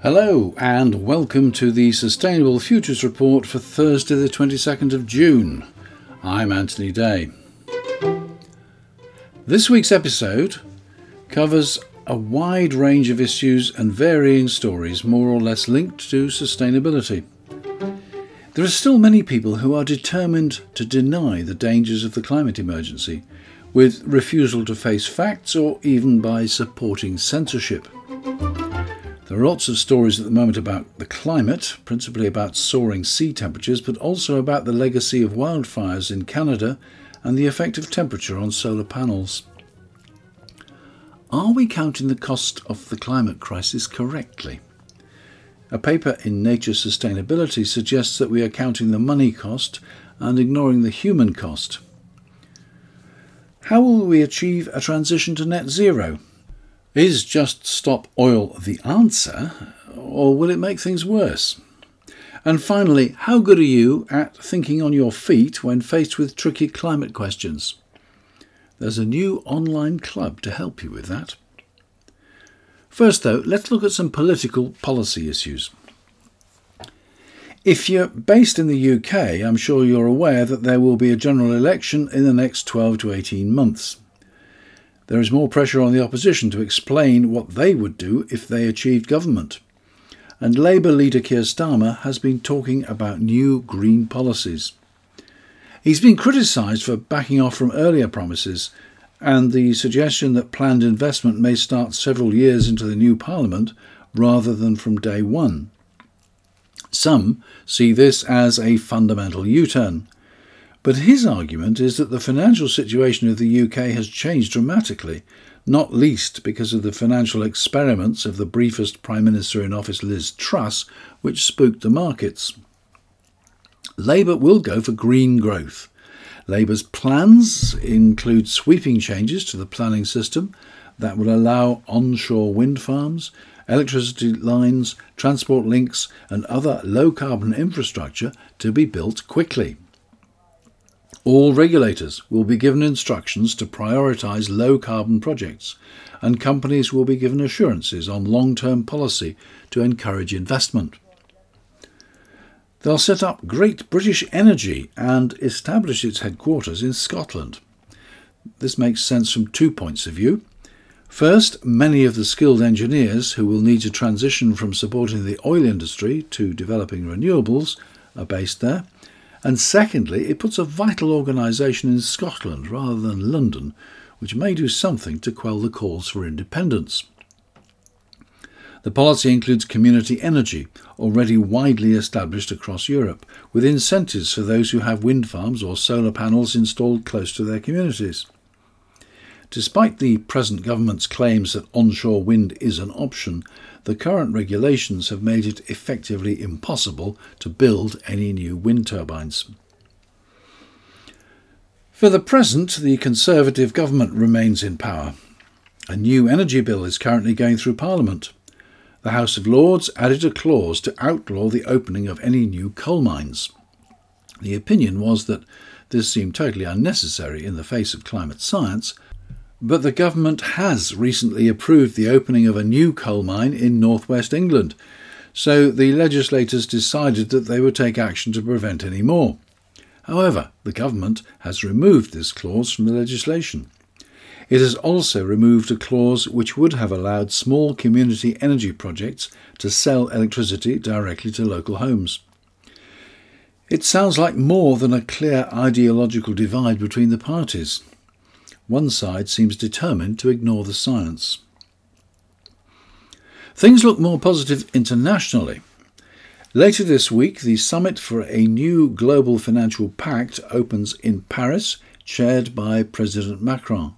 Hello, and welcome to the Sustainable Futures Report for Thursday, the 22nd of June. I'm Anthony Day. This week's episode covers a wide range of issues and varying stories, more or less linked to sustainability. There are still many people who are determined to deny the dangers of the climate emergency, with refusal to face facts or even by supporting censorship. There are lots of stories at the moment about the climate, principally about soaring sea temperatures, but also about the legacy of wildfires in Canada and the effect of temperature on solar panels. Are we counting the cost of the climate crisis correctly? A paper in Nature Sustainability suggests that we are counting the money cost and ignoring the human cost. How will we achieve a transition to net zero? Is just stop oil the answer, or will it make things worse? And finally, how good are you at thinking on your feet when faced with tricky climate questions? There's a new online club to help you with that. First, though, let's look at some political policy issues. If you're based in the UK, I'm sure you're aware that there will be a general election in the next 12 to 18 months. There is more pressure on the opposition to explain what they would do if they achieved government. And Labour leader Keir Starmer has been talking about new green policies. He's been criticised for backing off from earlier promises, and the suggestion that planned investment may start several years into the new Parliament rather than from day one. Some see this as a fundamental U turn. But his argument is that the financial situation of the UK has changed dramatically, not least because of the financial experiments of the briefest Prime Minister in office, Liz Truss, which spooked the markets. Labour will go for green growth. Labour's plans include sweeping changes to the planning system that will allow onshore wind farms, electricity lines, transport links, and other low carbon infrastructure to be built quickly. All regulators will be given instructions to prioritise low carbon projects, and companies will be given assurances on long term policy to encourage investment. They'll set up Great British Energy and establish its headquarters in Scotland. This makes sense from two points of view. First, many of the skilled engineers who will need to transition from supporting the oil industry to developing renewables are based there. And secondly, it puts a vital organisation in Scotland rather than London, which may do something to quell the calls for independence. The policy includes community energy, already widely established across Europe, with incentives for those who have wind farms or solar panels installed close to their communities. Despite the present government's claims that onshore wind is an option, the current regulations have made it effectively impossible to build any new wind turbines. For the present, the Conservative government remains in power. A new energy bill is currently going through Parliament the House of Lords added a clause to outlaw the opening of any new coal mines. The opinion was that this seemed totally unnecessary in the face of climate science, but the government has recently approved the opening of a new coal mine in northwest England, so the legislators decided that they would take action to prevent any more. However, the government has removed this clause from the legislation. It has also removed a clause which would have allowed small community energy projects to sell electricity directly to local homes. It sounds like more than a clear ideological divide between the parties. One side seems determined to ignore the science. Things look more positive internationally. Later this week, the summit for a new global financial pact opens in Paris, chaired by President Macron.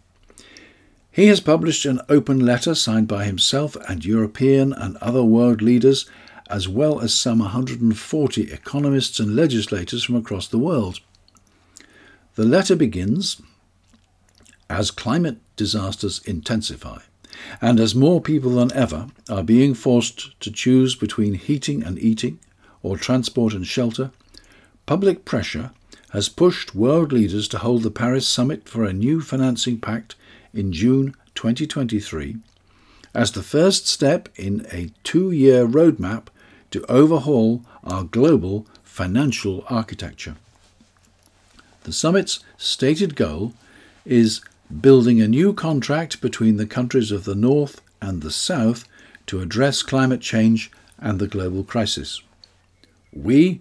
He has published an open letter signed by himself and European and other world leaders, as well as some 140 economists and legislators from across the world. The letter begins As climate disasters intensify, and as more people than ever are being forced to choose between heating and eating, or transport and shelter, public pressure has pushed world leaders to hold the Paris summit for a new financing pact in June 2023 as the first step in a two year roadmap to overhaul our global financial architecture. The summit's stated goal is building a new contract between the countries of the North and the South to address climate change and the global crisis. We,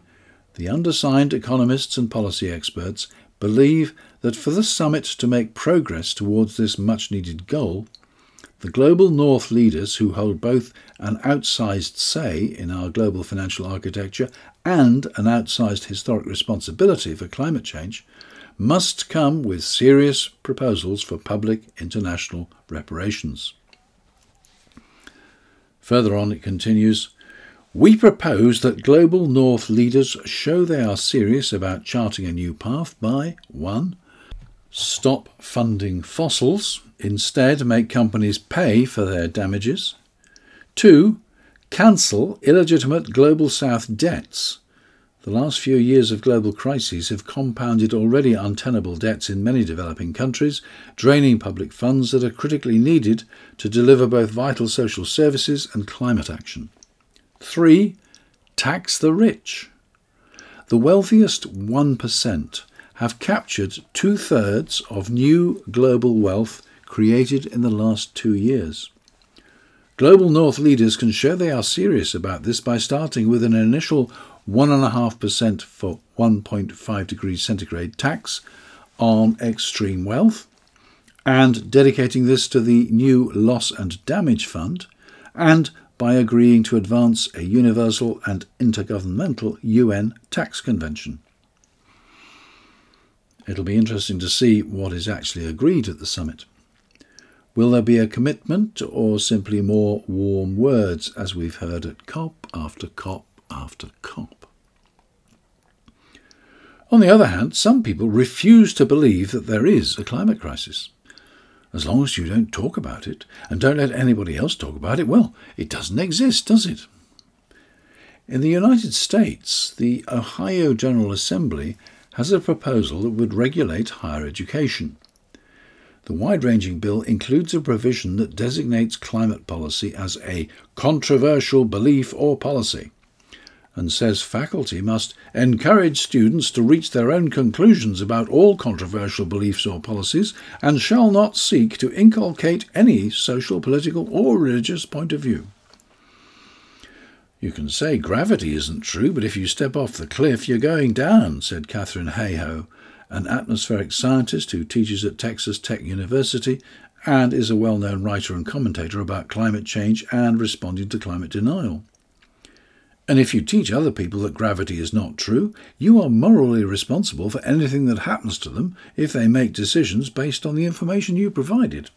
the undersigned economists and policy experts, believe that for the summit to make progress towards this much needed goal, the global North leaders who hold both an outsized say in our global financial architecture and an outsized historic responsibility for climate change must come with serious proposals for public international reparations. Further on, it continues We propose that global North leaders show they are serious about charting a new path by 1. Stop funding fossils, instead, make companies pay for their damages. 2. Cancel illegitimate Global South debts. The last few years of global crises have compounded already untenable debts in many developing countries, draining public funds that are critically needed to deliver both vital social services and climate action. 3. Tax the rich. The wealthiest 1% have captured two thirds of new global wealth created in the last two years. Global North leaders can show they are serious about this by starting with an initial 1.5% for 1.5 degrees centigrade tax on extreme wealth, and dedicating this to the new Loss and Damage Fund, and by agreeing to advance a universal and intergovernmental UN tax convention. It'll be interesting to see what is actually agreed at the summit. Will there be a commitment or simply more warm words as we've heard at COP after COP after COP? On the other hand, some people refuse to believe that there is a climate crisis. As long as you don't talk about it and don't let anybody else talk about it, well, it doesn't exist, does it? In the United States, the Ohio General Assembly has a proposal that would regulate higher education. The wide ranging bill includes a provision that designates climate policy as a controversial belief or policy and says faculty must encourage students to reach their own conclusions about all controversial beliefs or policies and shall not seek to inculcate any social, political, or religious point of view. You can say gravity isn't true, but if you step off the cliff, you're going down, said Katharine Hayhoe, an atmospheric scientist who teaches at Texas Tech University and is a well known writer and commentator about climate change and responding to climate denial. And if you teach other people that gravity is not true, you are morally responsible for anything that happens to them if they make decisions based on the information you provided.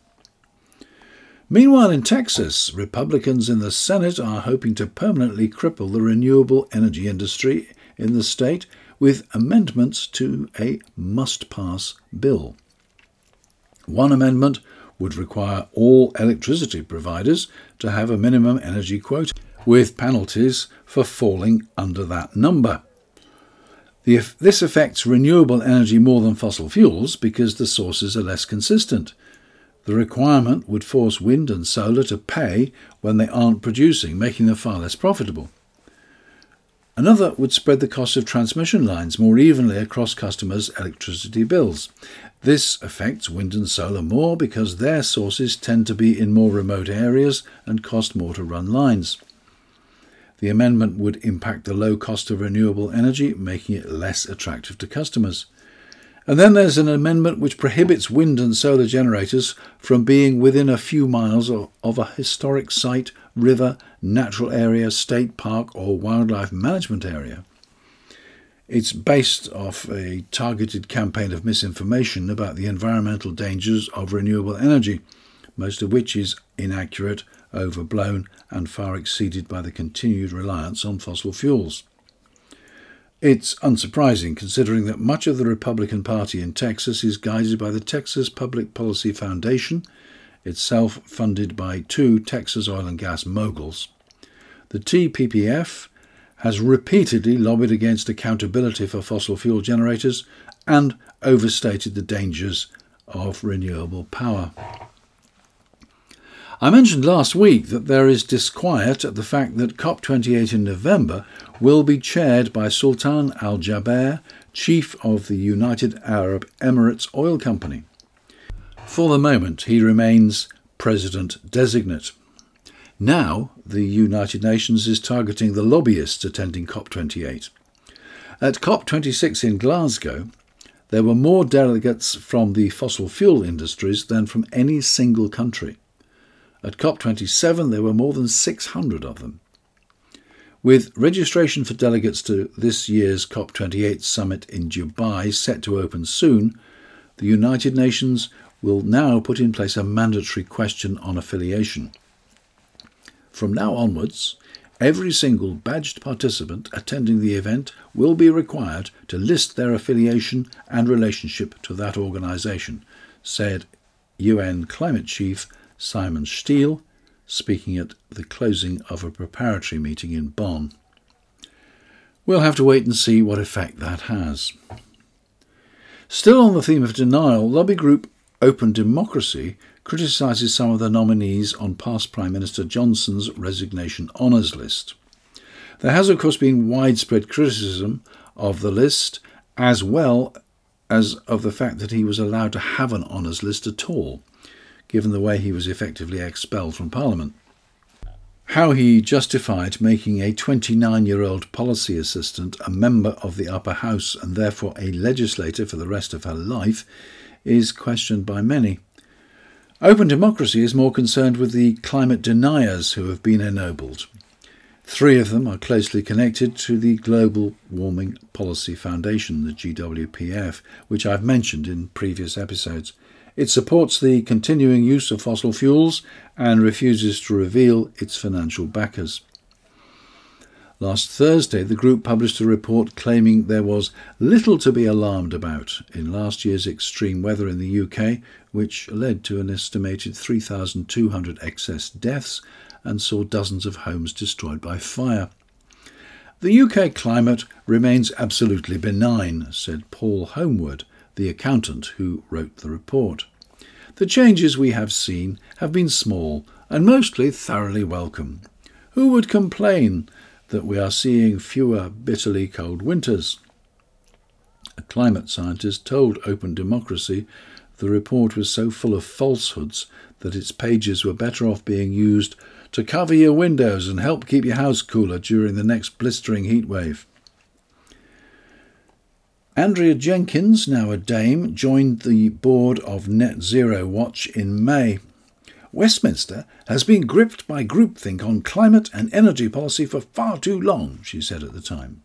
Meanwhile, in Texas, Republicans in the Senate are hoping to permanently cripple the renewable energy industry in the state with amendments to a must pass bill. One amendment would require all electricity providers to have a minimum energy quota, with penalties for falling under that number. this affects renewable energy more than fossil fuels because the sources are less consistent. The requirement would force wind and solar to pay when they aren't producing, making them far less profitable. Another would spread the cost of transmission lines more evenly across customers' electricity bills. This affects wind and solar more because their sources tend to be in more remote areas and cost more to run lines. The amendment would impact the low cost of renewable energy, making it less attractive to customers. And then there's an amendment which prohibits wind and solar generators from being within a few miles of, a historic site, river, natural area, state park, or wildlife management area. It's based off a targeted campaign of misinformation about the environmental dangers of renewable energy, most of which is inaccurate, overblown, and far exceeded by the continued reliance on fossil fuels. It's unsurprising considering that much of the Republican Party in Texas is guided by the Texas Public Policy Foundation, itself funded by two Texas oil and gas moguls. The TPPF has repeatedly lobbied against accountability for fossil fuel generators and overstated the dangers of renewable power. I mentioned last week that there is disquiet at the fact that COP28 in November will be chaired by Sultan Al Jaber, chief of the United Arab Emirates Oil Company. For the moment, he remains president designate. Now, the United Nations is targeting the lobbyists attending COP28. At COP26 in Glasgow, there were more delegates from the fossil fuel industries than from any single country. At COP27, there were more than 600 of them. With registration for delegates to this year's COP28 summit in Dubai set to open soon, the United Nations will now put in place a mandatory question on affiliation. From now onwards, every single badged participant attending the event will be required to list their affiliation and relationship to that organisation, said UN Climate Chief Simon Stiell, speaking at the closing of a preparatory meeting in Bonn. We'll have to wait and see what effect that has. Still on the theme of denial, lobby group Open Democracy criticises some of the nominees on past Prime Minister Johnson's resignation honours list. There has, of course, been widespread criticism of the list as well as of the fact that he was allowed to have an honours list at all given the way he was effectively expelled from Parliament. How he justified making a 29 year old policy assistant a member of the upper house and therefore a legislator for the rest of her life is questioned by many. Open Democracy is more concerned with the climate deniers who have been ennobled. Three of them are closely connected to the Global Warming Policy Foundation, the GWPF, which I've mentioned in previous episodes. It supports the continuing use of fossil fuels and refuses to reveal its financial backers. Last Thursday, the group published a report claiming there was little to be alarmed about in last year's extreme weather in the UK, which led to an estimated 3,200 excess deaths and saw dozens of homes destroyed by fire. The UK climate remains absolutely benign, said Paul Homewood, the accountant who wrote the report. The changes we have seen have been small and mostly thoroughly welcome. Who would complain that we are seeing fewer bitterly cold winters? A climate scientist told Open Democracy the report was so full of falsehoods that its pages were better off being used to cover your windows and help keep your house cooler during the next blistering heat wave. Andrea Jenkyns, now a dame, joined the board of Net Zero Watch in May. Westminster has been gripped by groupthink on climate and energy policy for far too long, she said at the time.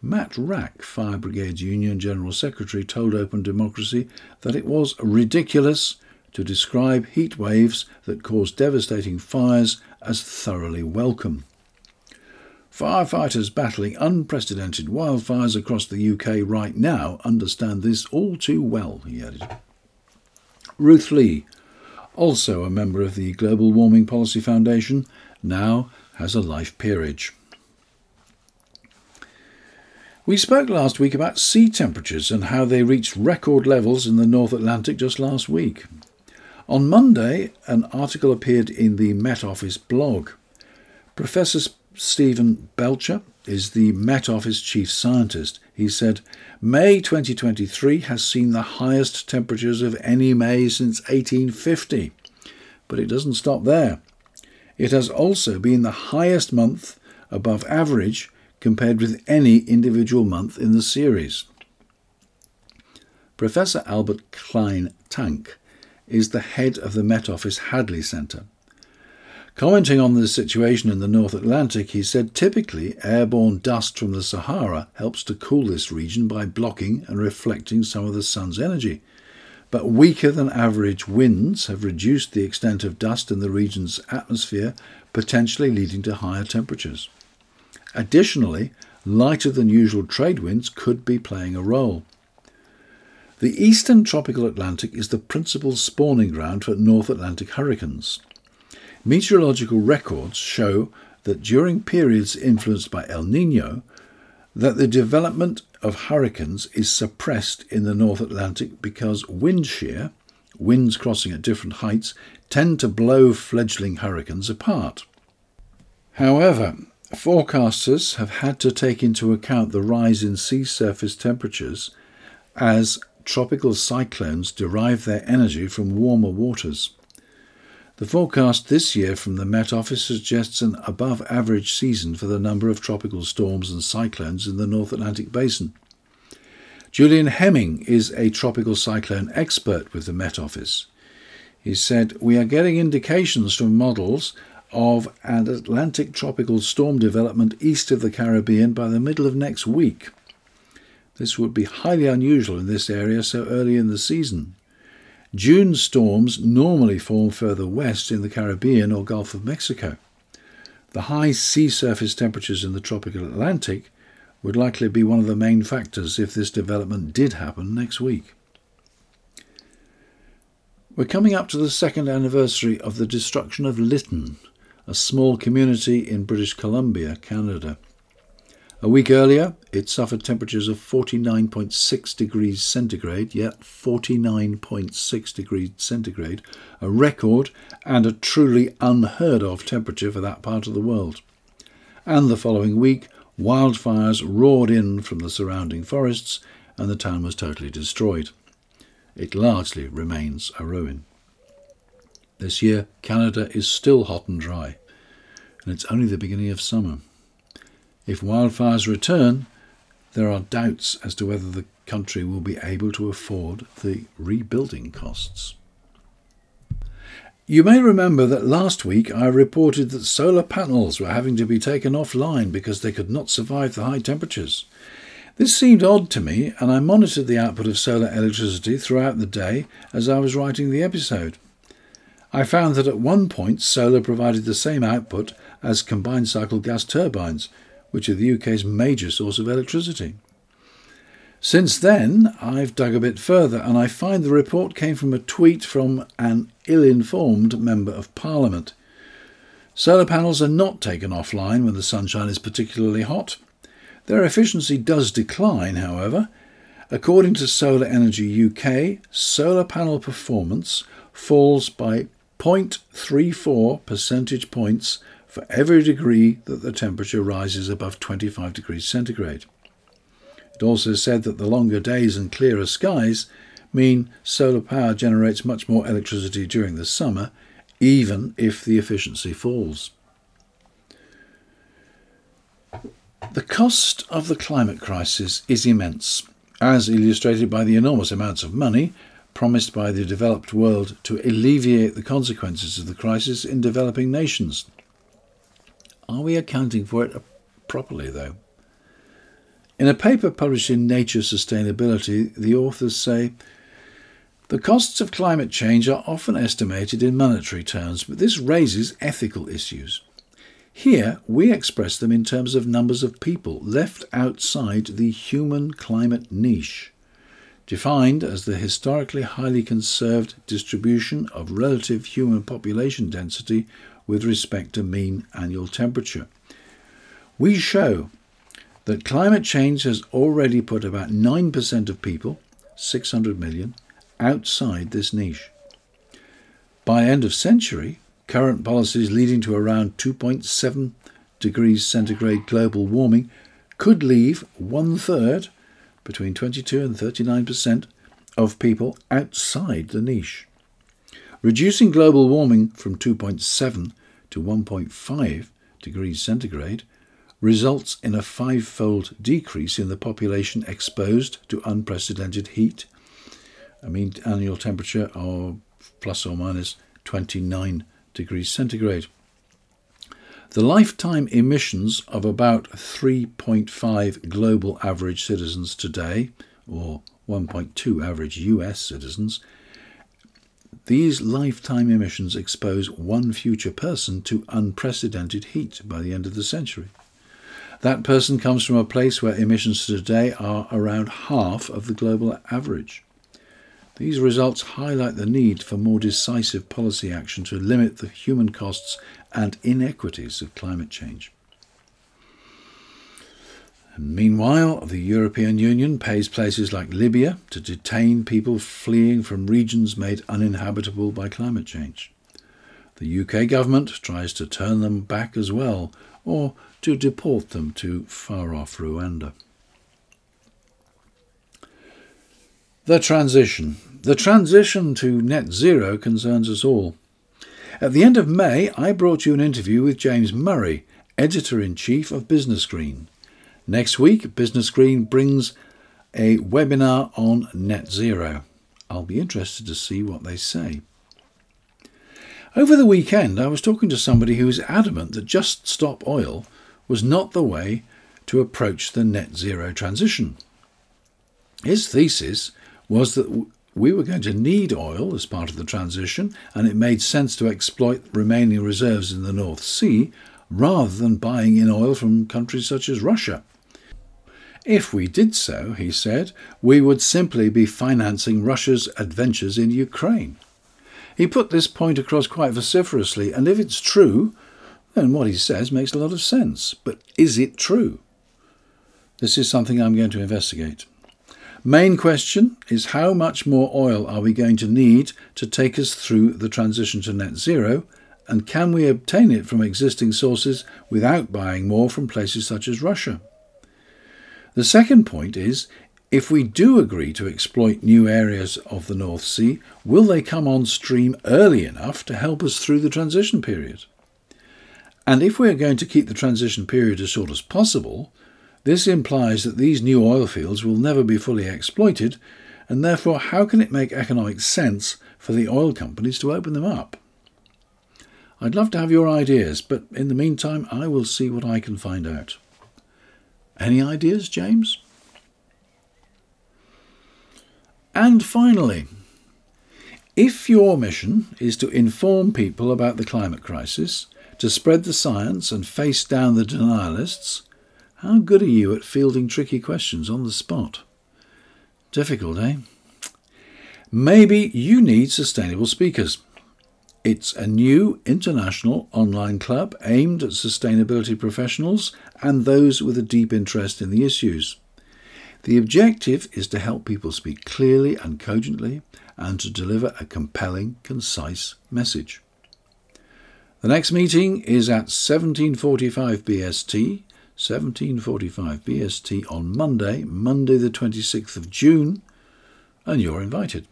Matt Wrack, Fire Brigades Union General Secretary, told Open Democracy that it was ridiculous to describe heat waves that cause devastating fires as thoroughly welcome. Firefighters battling unprecedented wildfires across the UK right now understand this all too well, he added. Ruth Lea, also a member of the Global Warming Policy Foundation, now has a life peerage. We spoke last week about sea temperatures and how they reached record levels in the North Atlantic just last week. On Monday, an article appeared in the Met Office blog. Professor Stephen Belcher is the Met Office chief scientist. He said, May 2023 has seen the highest temperatures of any May since 1850. But it doesn't stop there. It has also been the highest month above average compared with any individual month in the series. Professor Albert Klein Tank is the head of the Met Office Hadley Centre. Commenting on the situation in the North Atlantic, he said typically airborne dust from the Sahara helps to cool this region by blocking and reflecting some of the sun's energy. But weaker than average winds have reduced the extent of dust in the region's atmosphere, potentially leading to higher temperatures. Additionally, lighter than usual trade winds could be playing a role. The eastern tropical Atlantic is the principal spawning ground for North Atlantic hurricanes. Meteorological records show that during periods influenced by El Nino, that the development of hurricanes is suppressed in the North Atlantic because wind shear, winds crossing at different heights, tend to blow fledgling hurricanes apart. However, forecasters have had to take into account the rise in sea surface temperatures as tropical cyclones derive their energy from warmer waters. The forecast this year from the Met Office suggests an above average season for the number of tropical storms and cyclones in the North Atlantic basin. Julian Heming is a tropical cyclone expert with the Met Office. He said, We are getting indications from models of an Atlantic tropical storm development east of the Caribbean by the middle of next week. This would be highly unusual in this area so early in the season. June storms normally form further west in the Caribbean or Gulf of Mexico. The high sea surface temperatures in the tropical Atlantic would likely be one of the main factors if this development did happen next week. We're coming up to the second anniversary of the destruction of Lytton, a small community in British Columbia, Canada. A week earlier, it suffered temperatures of 49.6 degrees centigrade, yet 49.6 degrees centigrade, a record and a truly unheard of temperature for that part of the world. And the following week, wildfires roared in from the surrounding forests, and the town was totally destroyed. It largely remains a ruin. This year, Canada is still hot and dry, and it's only the beginning of summer. If wildfires return, there are doubts as to whether the country will be able to afford the rebuilding costs. You may remember that last week I reported that solar panels were having to be taken offline because they could not survive the high temperatures. This seemed odd to me, and I monitored the output of solar electricity throughout the day as I was writing the episode. I found that at one point solar provided the same output as combined cycle gas turbines, which are the UK's major source of electricity. Since then, I've dug a bit further and I find the report came from a tweet from an ill informed Member of Parliament. Solar panels are not taken offline when the sunshine is particularly hot. Their efficiency does decline, however. According to Solar Energy UK, solar panel performance falls by 0.34 percentage points for every degree that the temperature rises above 25 degrees centigrade. It also said that the longer days and clearer skies mean solar power generates much more electricity during the summer, even if the efficiency falls. The cost of the climate crisis is immense, as illustrated by the enormous amounts of money promised by the developed world to alleviate the consequences of the crisis in developing nations. Are we accounting for it uh, properly, though? In a paper published in Nature Sustainability, the authors say the costs of climate change are often estimated in monetary terms, but this raises ethical issues. Here, we express them in terms of numbers of people left outside the human climate niche, defined as the historically highly conserved distribution of relative human population density with respect to mean annual temperature. We show that climate change has already put about 9% of people, 600 million, outside this niche. By end of century, current policies leading to around 2.7 degrees centigrade global warming could leave one third, between 22 and 39%, of people outside the niche. Reducing global warming from 2.7 to 1.5 degrees centigrade results in a five-fold decrease in the population exposed to unprecedented heat, a mean annual temperature of plus or minus 29 degrees centigrade. The lifetime emissions of about 3.5 global average citizens today, or 1.2 average US citizens, these lifetime emissions expose one future person to unprecedented heat by the end of the century. That person comes from a place where emissions today are around half of the global average. These results highlight the need for more decisive policy action to limit the human costs and inequities of climate change. Meanwhile, the European Union pays places like Libya to detain people fleeing from regions made uninhabitable by climate change. The UK government tries to turn them back as well, or to deport them to far off Rwanda. The transition. The transition to net zero concerns us all. At the end of May, I brought you an interview with James Murray, editor in chief of Business Green. Next week, Business Green brings a webinar on net zero. I'll be interested to see what they say. Over the weekend, I was talking to somebody who was adamant that just stop oil was not the way to approach the net zero transition. His thesis was that we were going to need oil as part of the transition, and it made sense to exploit remaining reserves in the North Sea rather than buying in oil from countries such as Russia. If we did so, he said, we would simply be financing Russia's adventures in Ukraine. He put this point across quite vociferously, and if it's true, then what he says makes a lot of sense. But is it true? This is something I'm going to investigate. Main question is how much more oil are we going to need to take us through the transition to net zero, and can we obtain it from existing sources without buying more from places such as Russia? The second point is if we do agree to exploit new areas of the North Sea, will they come on stream early enough to help us through the transition period? And if we are going to keep the transition period as short as possible, this implies that these new oil fields will never be fully exploited, and therefore, how can it make economic sense for the oil companies to open them up? I'd love to have your ideas, but in the meantime, I will see what I can find out. Any ideas, James? And finally, if your mission is to inform people about the climate crisis, to spread the science and face down the denialists, how good are you at fielding tricky questions on the spot? Difficult, eh? Maybe you need sustainable speakers. It's a new international online club aimed at sustainability professionals and those with a deep interest in the issues. The objective is to help people speak clearly and cogently and to deliver a compelling, concise message. The next meeting is at 1745 BST 1745 BST on Monday, Monday the 26th of June, and you're invited.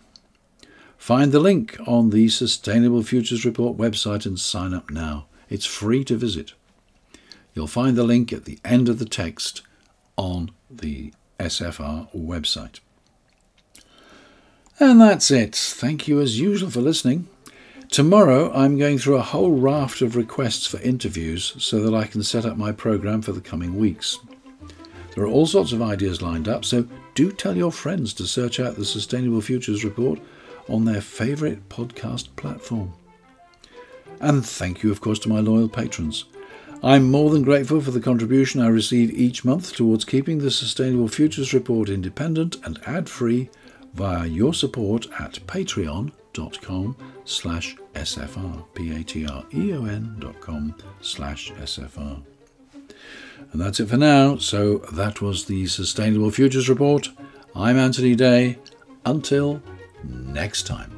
Find the link on the Sustainable Futures Report website and sign up now. It's free to visit. You'll find the link at the end of the text on the SFR website. And that's it. Thank you as usual for listening. Tomorrow, I'm going through a whole raft of requests for interviews so that I can set up my program for the coming weeks. There are all sorts of ideas lined up, so do tell your friends to search out the Sustainable Futures Report on their favourite podcast platform. And thank you, of course, to my loyal patrons. I'm more than grateful for the contribution I receive each month towards keeping the Sustainable Futures Report independent and ad free via your support at patreon.com slash SFR, P-A-T-R-E-O-N dot com slash SFR. And that's it for now. So that was the Sustainable Futures Report. I'm Anthony Day. Until next time.